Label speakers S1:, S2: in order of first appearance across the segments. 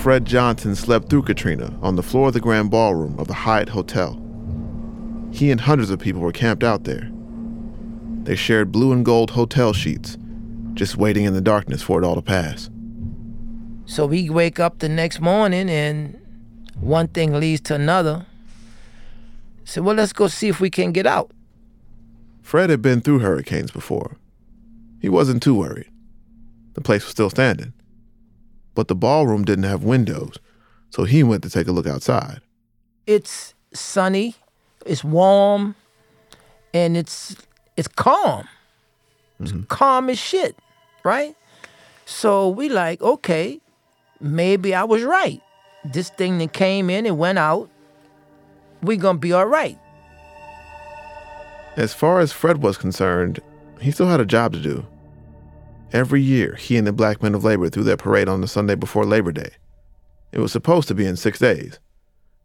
S1: Fred Johnson slept through Katrina on the floor of the Grand Ballroom of the Hyatt Hotel. He and hundreds of people were camped out there. They shared blue and gold hotel sheets, just waiting in the darkness for it all to pass.
S2: So we wake up the next morning and one thing leads to another. So well, let's go see if we can get out.
S1: Fred had been through hurricanes before. He wasn't too worried. The place was still standing but the ballroom didn't have windows, so he went to take a look outside.
S2: It's sunny, it's warm, and it's it's calm. It's mm-hmm. calm as shit, right? So we like, okay, maybe I was right. This thing that came in and went out, we gonna be all right.
S1: As far as Fred was concerned, he still had a job to do. Every year, he and the Black Men of Labor threw their parade on the Sunday before Labor Day. It was supposed to be in six days,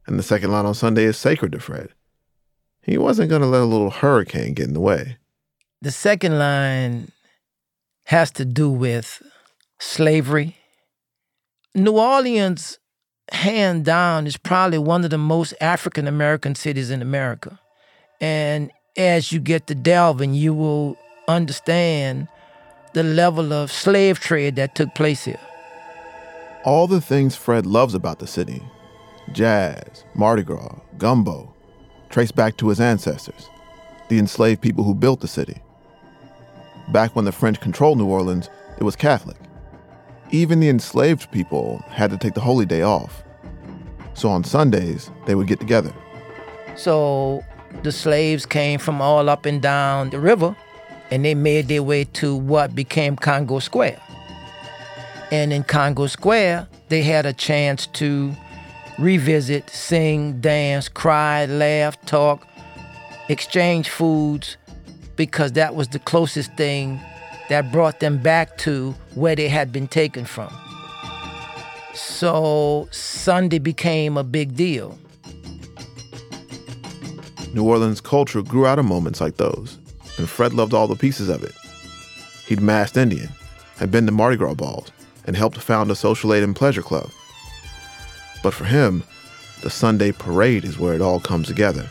S1: and the second line on Sunday is sacred to Fred. He wasn't going to let a little hurricane get in the way.
S2: The second line has to do with slavery. New Orleans, hand down, is probably one of the most African American cities in America. And as you get to delving, you will understand the level of slave trade that took place here.
S1: All the things Fred loves about the city jazz, Mardi Gras, gumbo trace back to his ancestors, the enslaved people who built the city. Back when the French controlled New Orleans, it was Catholic. Even the enslaved people had to take the holy day off. So on Sundays, they would get together.
S2: So the slaves came from all up and down the river and they made their way to what became Congo Square. And in Congo Square, they had a chance to revisit, sing, dance, cry, laugh, talk, exchange foods, because that was the closest thing that brought them back to where they had been taken from. So Sunday became a big deal.
S1: New Orleans culture grew out of moments like those and Fred loved all the pieces of it. He'd masked Indian, had been to Mardi Gras balls, and helped found a social aid and pleasure club. But for him, the Sunday parade is where it all comes together.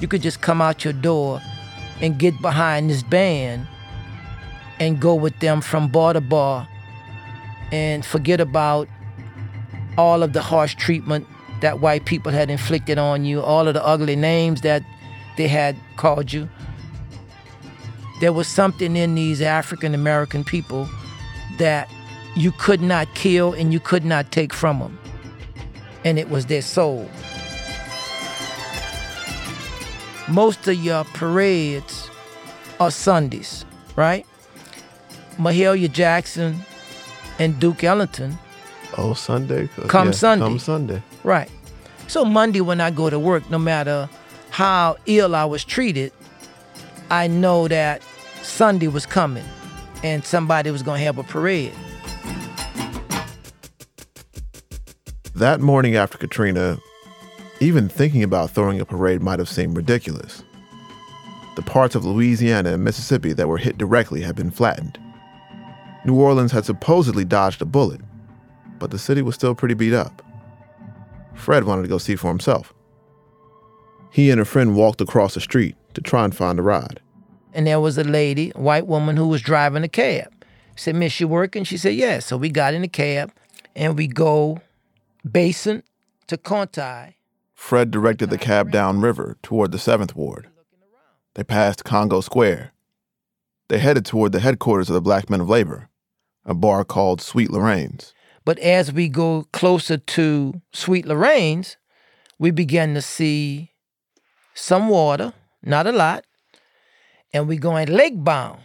S2: You could just come out your door and get behind this band and go with them from bar to bar and forget about all of the harsh treatment that white people had inflicted on you, all of the ugly names that they had called you there was something in these African American people that you could not kill and you could not take from them. And it was their soul. Most of your parades are Sundays, right? Mahalia Jackson and Duke Ellington.
S1: Oh, Sunday?
S2: Come yeah, Sunday.
S1: Come Sunday.
S2: Right. So Monday when I go to work, no matter how ill I was treated, I know that Sunday was coming and somebody was going to have a parade.
S1: That morning after Katrina, even thinking about throwing a parade might have seemed ridiculous. The parts of Louisiana and Mississippi that were hit directly had been flattened. New Orleans had supposedly dodged a bullet, but the city was still pretty beat up. Fred wanted to go see for himself. He and a friend walked across the street to try and find a ride.
S2: And there was a lady, a white woman, who was driving a cab. I said, Miss, you working? She said, Yes. So we got in the cab and we go Basin to Conti.
S1: Fred directed the cab downriver toward the 7th Ward. They passed Congo Square. They headed toward the headquarters of the Black Men of Labor, a bar called Sweet Lorraine's.
S2: But as we go closer to Sweet Lorraine's, we begin to see some water, not a lot, and we're going lake bound.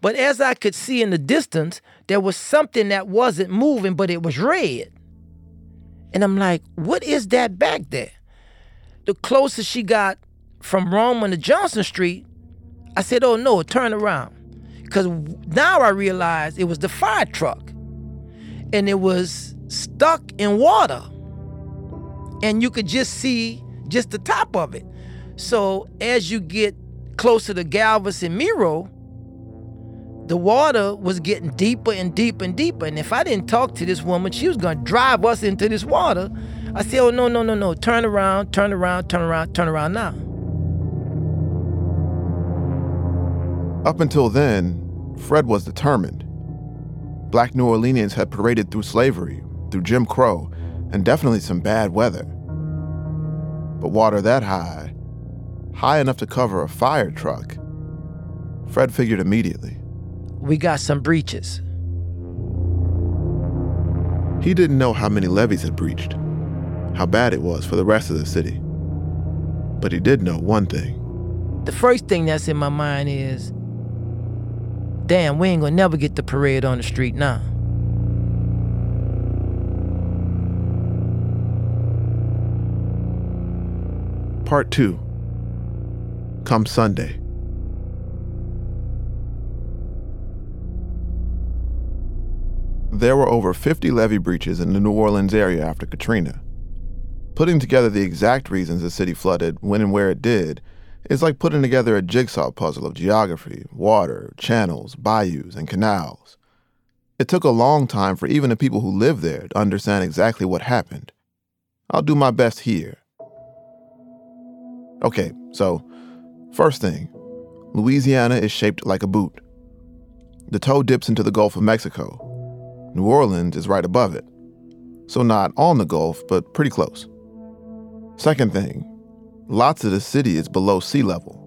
S2: But as I could see in the distance, there was something that wasn't moving, but it was red. And I'm like, what is that back there? The closest she got from Roman to Johnson Street, I said, oh no, turn around. Because now I realized it was the fire truck. And it was stuck in water. And you could just see just the top of it. So as you get closer to Galvez and Miro, the water was getting deeper and deeper and deeper. And if I didn't talk to this woman, she was to drive us into this water. I said, oh, no, no, no, no. Turn around, turn around, turn around, turn around now.
S1: Up until then, Fred was determined. Black New Orleanians had paraded through slavery, through Jim Crow, and definitely some bad weather. But water that high, high enough to cover a fire truck, Fred figured immediately.
S2: We got some breaches.
S1: He didn't know how many levees had breached, how bad it was for the rest of the city. But he did know one thing.
S2: The first thing that's in my mind is damn, we ain't gonna never get the parade on the street now.
S1: Part 2 Come Sunday. There were over 50 levee breaches in the New Orleans area after Katrina. Putting together the exact reasons the city flooded when and where it did is like putting together a jigsaw puzzle of geography, water, channels, bayous, and canals. It took a long time for even the people who lived there to understand exactly what happened. I'll do my best here. Okay, so first thing Louisiana is shaped like a boot. The toe dips into the Gulf of Mexico. New Orleans is right above it. So, not on the Gulf, but pretty close. Second thing, lots of the city is below sea level.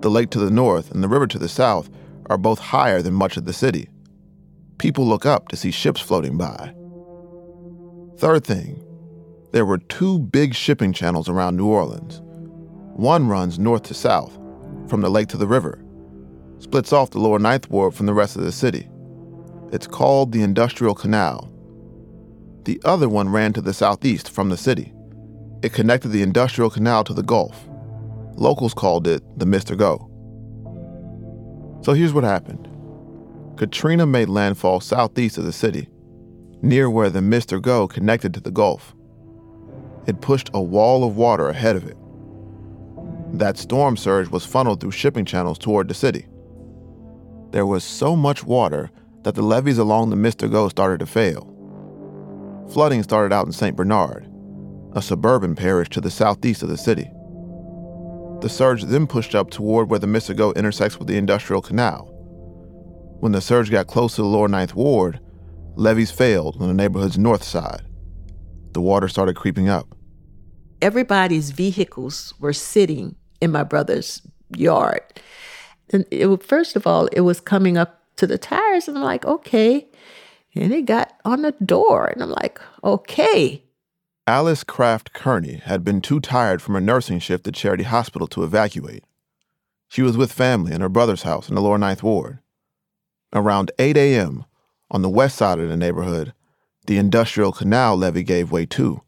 S1: The lake to the north and the river to the south are both higher than much of the city. People look up to see ships floating by. Third thing, there were two big shipping channels around New Orleans. One runs north to south, from the lake to the river, splits off the lower Ninth Ward from the rest of the city. It's called the Industrial Canal. The other one ran to the southeast from the city. It connected the Industrial Canal to the Gulf. Locals called it the Mr. Go. So here's what happened Katrina made landfall southeast of the city, near where the Mr. Go connected to the Gulf. It pushed a wall of water ahead of it. That storm surge was funneled through shipping channels toward the city. There was so much water that the levees along the. Go started to fail. Flooding started out in St. Bernard, a suburban parish to the southeast of the city. The surge then pushed up toward where the. Go intersects with the Industrial Canal. When the surge got close to the lower Ninth Ward, levees failed on the neighborhood's north side. The water started creeping up.
S3: Everybody's vehicles were sitting in my brother's yard. And it, first of all, it was coming up to the tires, and I'm like, okay. And it got on the door, and I'm like, okay.
S1: Alice Craft Kerney had been too tired from a nursing shift at Charity Hospital to evacuate. She was with family in her brother's house in the lower Ninth Ward. Around 8 a.m., on the west side of the neighborhood, the industrial canal levee gave way too,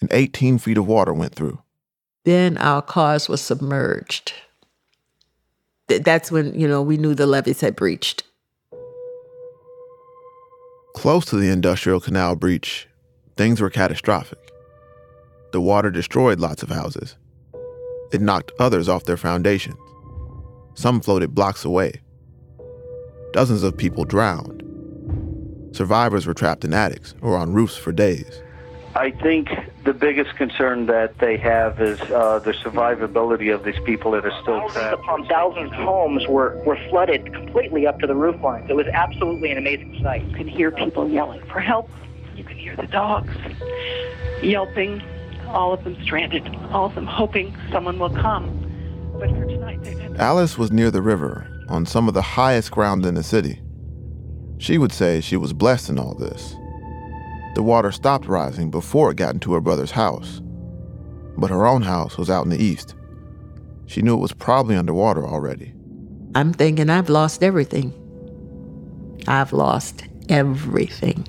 S1: and 18 feet of water went through.
S3: Then our cars were submerged. That's when, you know, we knew the levees had breached.
S1: Close to the industrial canal breach, things were catastrophic. The water destroyed lots of houses. It knocked others off their foundations. Some floated blocks away. Dozens of people drowned. Survivors were trapped in attics or on roofs for days.
S4: I think the biggest concern that they have is uh, the survivability of these people that are still
S5: thousands
S4: trapped.
S5: upon thousands of homes were, were flooded completely up to the roof lines. It was absolutely an amazing sight.
S6: You can hear people yelling for help. You can hear the dogs yelping, all of them stranded, all of them hoping someone will come. But for tonight, they've had
S1: Alice was near the river, on some of the highest ground in the city. She would say she was blessed in all this. The water stopped rising before it got into her brother's house. But her own house was out in the east. She knew it was probably underwater already.
S3: I'm thinking I've lost everything. I've lost everything.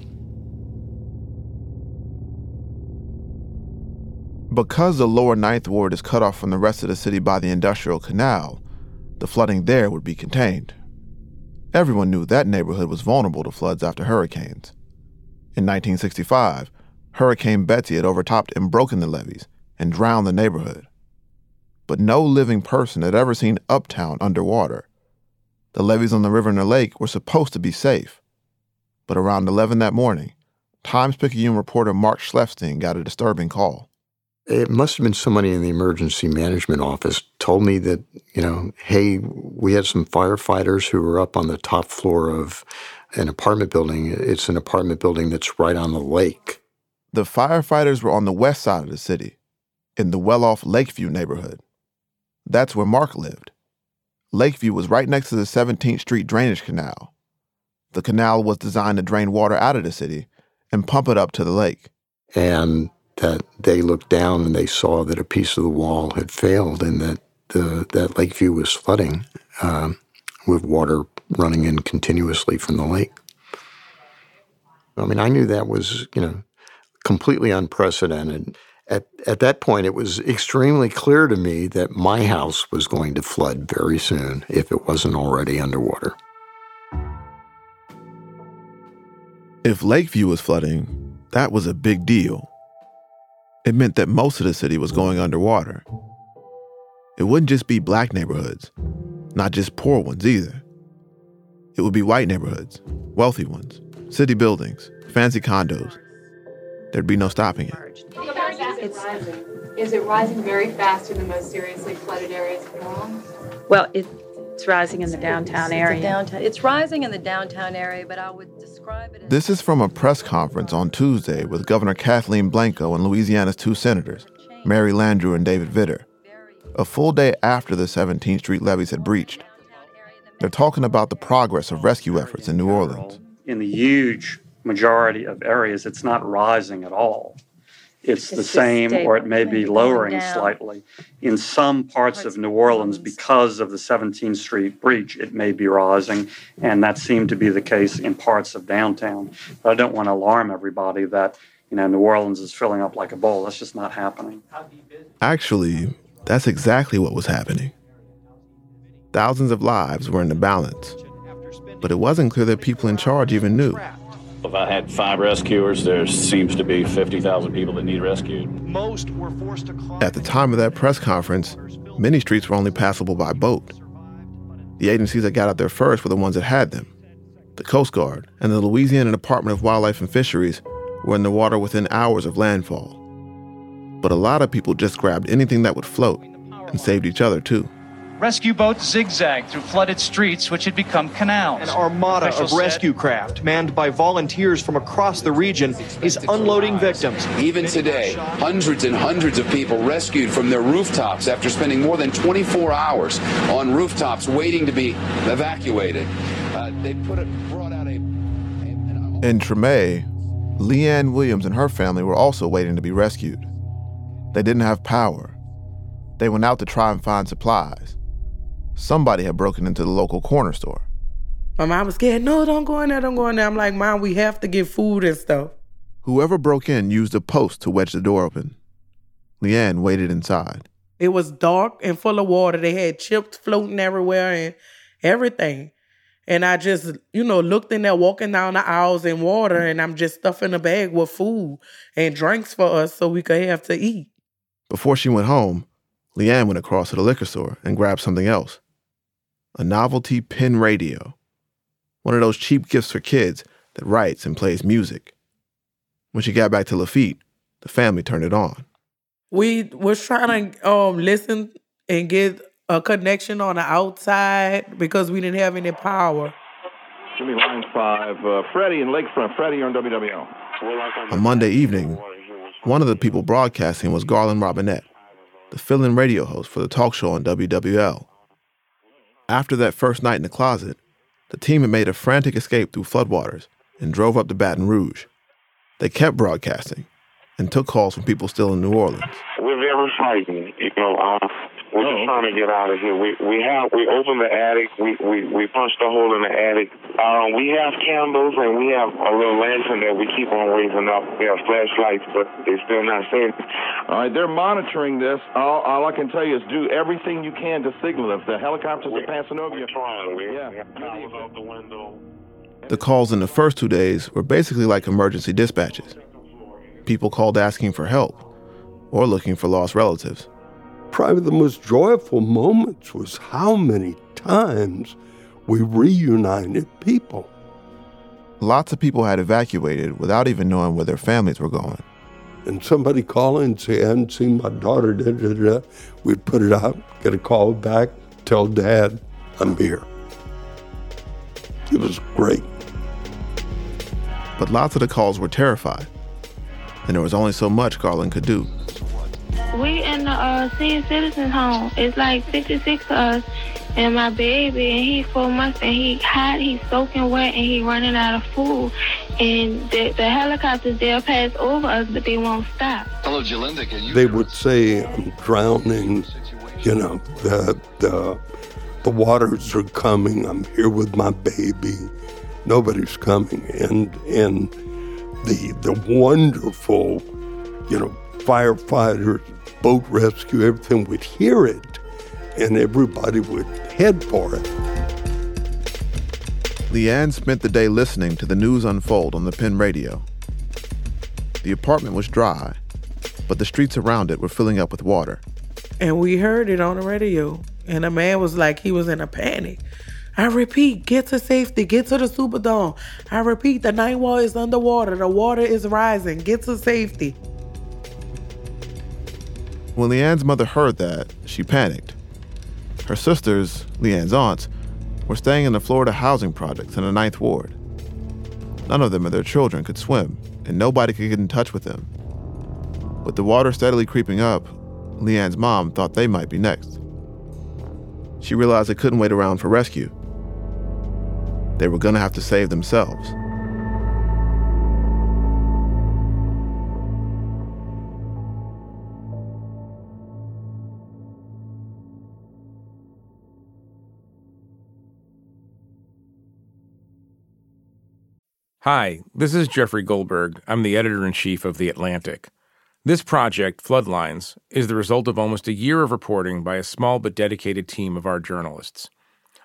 S1: Because the lower Ninth Ward is cut off from the rest of the city by the Industrial Canal, the flooding there would be contained. Everyone knew that neighborhood was vulnerable to floods after hurricanes. In 1965, Hurricane Betsy had overtopped and broken the levees and drowned the neighborhood. But no living person had ever seen Uptown underwater. The levees on the river and the lake were supposed to be safe. But around 11 that morning, Times Picayune reporter Mark Schleifstein got a disturbing call.
S7: It must have been somebody in the emergency management office told me that, you know, hey, we had some firefighters who were up on the top floor of an apartment building. It's an apartment building that's right on the lake.
S1: The firefighters were on the west side of the city, in the well off Lakeview neighborhood. That's where Mark lived. Lakeview was right next to the 17th Street drainage canal. The canal was designed to drain water out of the city and pump it up to the lake.
S7: And that they looked down and they saw that a piece of the wall had failed and that the that Lakeview was flooding uh, with water running in continuously from the lake. I mean, I knew that was you know completely unprecedented. At at that point, it was extremely clear to me that my house was going to flood very soon if it wasn't already underwater.
S1: If Lakeview was flooding, that was a big deal. It meant that most of the city was going underwater. It wouldn't just be black neighborhoods, not just poor ones either. It would be white neighborhoods, wealthy ones, city buildings, fancy condos. There'd be no stopping it.
S8: It's, is it rising very fast in the most seriously flooded areas of New Orleans?
S9: Well, it's rising in the downtown area.
S10: It's, downtown, it's rising in the downtown area, but I would describe it as.
S1: This is from a press conference on Tuesday with Governor Kathleen Blanco and Louisiana's two senators, Mary Landrieu and David Vitter, a full day after the 17th Street levees had breached. They're talking about the progress of rescue efforts in New Orleans.
S11: In the huge majority of areas, it's not rising at all. It's, the same, or it may be lowering slightly. In some parts of New Orleans, because of the 17th Street breach, it may be rising, and that seemed to be the case in parts of downtown. But I don't want to alarm everybody that you know New Orleans is filling up like a bowl. That's just not happening.
S1: Actually, that's exactly what was happening. Thousands of lives were in the balance, but it wasn't clear that people in charge even knew.
S12: If I had five rescuers, there seems to be 50,000 people that need rescued.
S13: Most were forced to cross.
S1: At the time of that press conference, many streets were only passable by boat. The agencies that got out there first were the ones that had them. The Coast Guard and the Louisiana Department of Wildlife and Fisheries were in the water within hours of landfall. But a lot of people just grabbed anything that would float and saved each other too.
S13: Rescue boats zigzagged through flooded streets, which had become canals.
S14: An armada of rescue craft, manned by volunteers from across the region, is unloading victims.
S15: Even today, hundreds and hundreds of people rescued from their rooftops after spending more than 24 hours on rooftops waiting to be evacuated. Uh, they put it, brought out a.
S1: In Treme, Leanne Williams and her family were also waiting to be rescued. They didn't have power. They went out to try and find supplies somebody had broken into the local corner store.
S16: My mom was scared. No, don't go in there, don't go in there. I'm like, Mom, we have to get food and stuff.
S1: Whoever broke in used a post to wedge the door open. Leanne waited inside.
S16: It was dark and full of water. They had chips floating everywhere and everything. And I just, you know, looked in there walking down the aisles in water and I'm just stuffing a bag with food and drinks for us so we could have to eat.
S1: Before she went home, Leanne went across to the liquor store and grabbed something else a novelty pen radio, one of those cheap gifts for kids that writes and plays music. When she got back to Lafitte, the family turned it on.
S16: We was trying to um, listen and get a connection on the outside because we didn't have any power.
S17: Jimmy Lines 5, uh, Freddie in Lakefront. Freddie, you're on WWL.
S1: On Monday evening, one of the people broadcasting was Garland Robinette, the fill-in radio host for the talk show on WWL. After that first night in the closet, the team had made a frantic escape through floodwaters and drove up to Baton Rouge. They kept broadcasting and took calls from people still in New Orleans.
S18: We're very frightened. You know, uh, We're just trying to get out of here. We we have we opened the attic. We we we punched a hole in the attic. Um, we have candles and we have a little lantern that we keep on raising up. We have flashlights, but they're still not saying.
S17: All right, they're monitoring this. All, all I can tell you is do everything you can to signal. If the helicopters are passing over you,
S18: trying. We,
S17: yeah.
S18: we have towers out the window.
S1: The calls in the first two days were basically like emergency dispatches. People called asking for help or looking for lost relatives.
S19: Probably the most joyful moments was how many times we reunited people.
S1: Lots of people had evacuated without even knowing where their families were going.
S19: And somebody call and say, I hadn't seen my daughter, da, da, da. We'd put it out, get a call back, tell dad, I'm here. It was great.
S1: But lots of the calls were terrified, and there was only so much Garland could do.
S20: We in the uh, senior citizen home. It's like 56 of us and my baby, and he's four months, and he hot, he's soaking wet, and he running out of food. And the, the helicopters, they'll pass over us, but they won't stop.
S18: Hello, Jalinda. Can you?
S19: They would say, I'm drowning, you know, the, the, the waters are coming, I'm here with my baby. Nobody's coming. And, and the, the wonderful, you know, firefighters, boat rescue, everything would hear it, and everybody would head for it.
S1: Leanne spent the day listening to the news unfold on the pen radio. The apartment was dry, but the streets around it were filling up with water.
S16: And we heard it on the radio. And the man was like, he was in a panic. I repeat, get to safety, get to the Superdome. I repeat, the Ninth Ward is underwater, the water is rising, get to safety.
S1: When Leanne's mother heard that, she panicked. Her sisters, Leanne's aunts, were staying in the Florida housing projects in the Ninth Ward. None of them or their children could swim, and nobody could get in touch with them. With the water steadily creeping up, Leanne's mom thought they might be next. She realized they couldn't wait around for rescue. They were gonna have to save themselves.
S21: Hi, this is Jeffrey Goldberg. I'm the editor in chief of The Atlantic. This project, Floodlines, is the result of almost a year of reporting by a small but dedicated team of our journalists.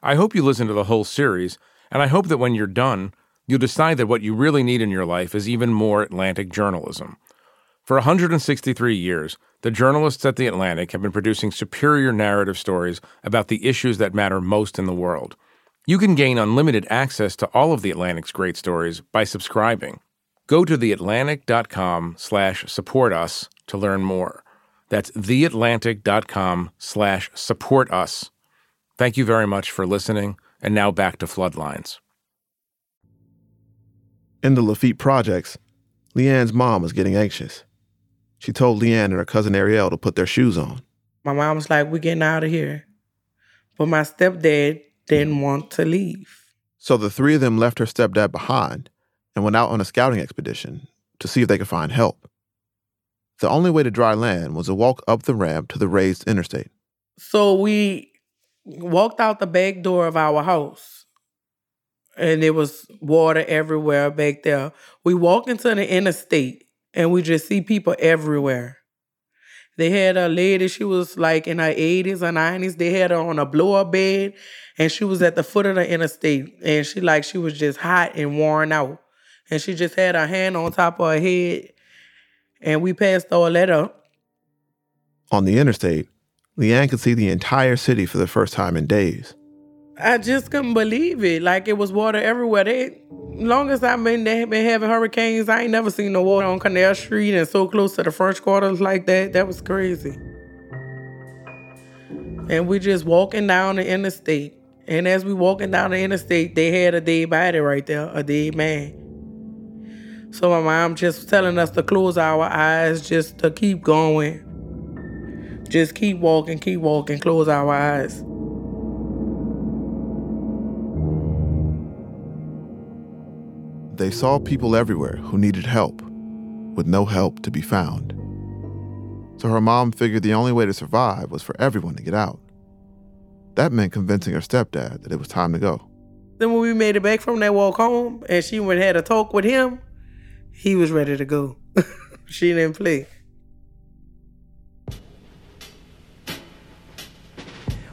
S21: I hope you listen to the whole series, and I hope that when you're done, you'll decide that what you really need in your life is even more Atlantic journalism. For 163 years, the journalists at The Atlantic have been producing superior narrative stories about the issues that matter most in the world. You can gain unlimited access to all of The Atlantic's great stories by subscribing. Go to theatlantic.com slash support us to learn more. That's theatlantic.com slash support us. Thank you very much for listening, and now back to Floodlines.
S1: In the Lafitte projects, Leanne's mom was getting anxious. She told Leanne and her cousin Ariel to put their shoes on.
S16: My mom was like, We're getting out of here. But my stepdad didn't want to leave.
S1: So the three of them left her stepdad behind and went out on a scouting expedition to see if they could find help. The only way to dry land was to walk up the ramp to the raised interstate.
S16: So we walked out the back door of our house, and there was water everywhere back there. We walk into the interstate, and we just see people everywhere. They had a lady, she was like in her 80s or 90s. They had her on a blow up bed, and she was at the foot of the interstate. And she like she was just hot and worn out. And she just had her hand on top of her head. And we passed all that up.
S1: On the interstate, Leanne could see the entire city for the first time in days.
S16: I just couldn't believe it. Like it was water everywhere. They long as I've been they been having hurricanes, I ain't never seen no water on Canal Street and so close to the French quarters like that. That was crazy. And we just walking down the interstate. And as we walking down the interstate, they had a dead body right there, a dead man. So my mom just telling us to close our eyes, just to keep going. Just keep walking, keep walking, close our eyes.
S1: They saw people everywhere who needed help, with no help to be found. so her mom figured the only way to survive was for everyone to get out. That meant convincing her stepdad that it was time to go.
S16: Then when we made it back from that walk home and she went had a talk with him, he was ready to go. she didn't play.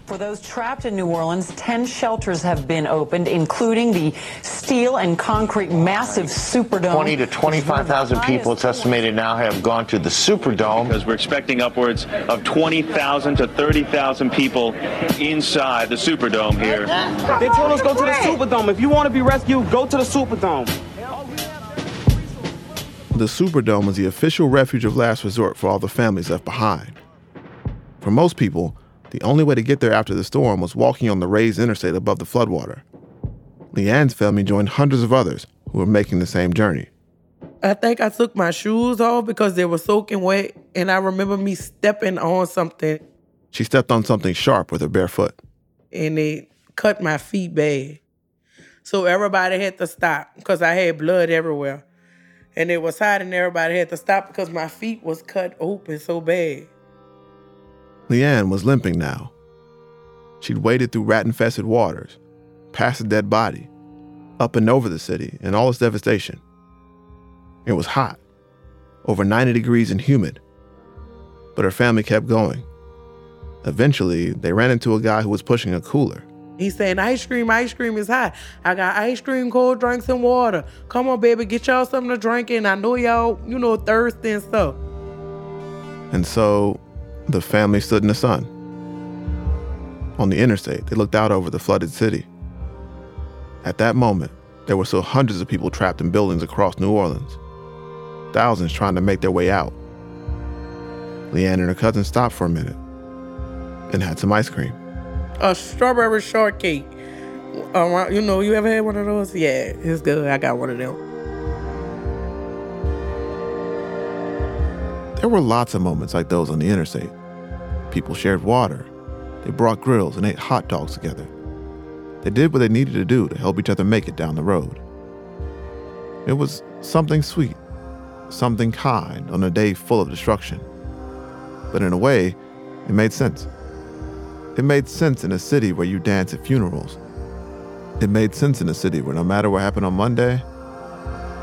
S22: For those trapped in New Orleans, 10 shelters have been opened, including the steel and concrete massive Superdome.
S23: 20 to 25,000 people, it's estimated now, have gone to the Superdome.
S24: Because we're expecting upwards of 20,000 to 30,000 people inside the Superdome here.
S25: They told us go to the Superdome. If you want to be rescued, go to the Superdome.
S1: The Superdome is the official refuge of last resort for all the families left behind. For most people, the only way to get there after the storm was walking on the raised interstate above the floodwater. Leanne's family joined hundreds of others who were making the same journey.
S16: I think I took my shoes off because they were soaking wet, and I remember me stepping on something.
S1: She stepped on something sharp with her bare foot.
S16: And it cut my feet bad. So everybody had to stop because I had blood everywhere. And it was hot, and everybody had to stop because my feet was cut open so bad.
S1: Leanne was limping now. She'd waded through rat infested waters, past a dead body, up and over the city and all its devastation. It was hot, over 90 degrees and humid. But her family kept going. Eventually, they ran into a guy who was pushing a cooler.
S16: He's saying, ice cream, ice cream is hot. I got ice cream, cold drinks, and water. Come on, baby, get y'all something to drink. And I know y'all, you know, thirsty and stuff.
S1: And so the family stood in the sun. On the interstate, they looked out over the flooded city. At that moment, there were still hundreds of people trapped in buildings across New Orleans, thousands trying to make their way out. Leanne and her cousin stopped for a minute and had some ice cream.
S16: A strawberry shortcake. Uh, you know, you ever had one of those? Yeah, it's good. I got one of them.
S1: There were lots of moments like those on the interstate. People shared water. They brought grills and ate hot dogs together. They did what they needed to do to help each other make it down the road. It was something sweet, something kind on a day full of destruction. But in a way, it made sense. It made sense in a city where you dance at funerals. It made sense in a city where no matter what happened on Monday,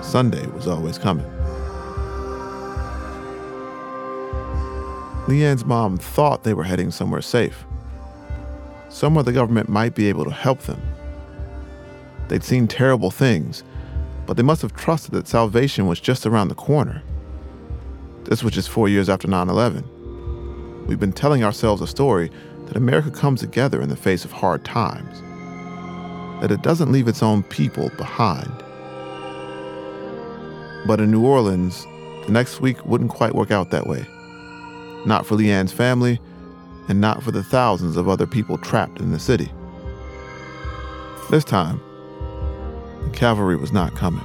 S1: Sunday was always coming. Leanne's mom thought they were heading somewhere safe, somewhere the government might be able to help them. They'd seen terrible things, but they must have trusted that salvation was just around the corner. This was just four years after 9 11. We've been telling ourselves a story that America comes together in the face of hard times, that it doesn't leave its own people behind. But in New Orleans, the next week wouldn't quite work out that way not for Leanne's family, and not for the thousands of other people trapped in the city. This time, the cavalry was not coming.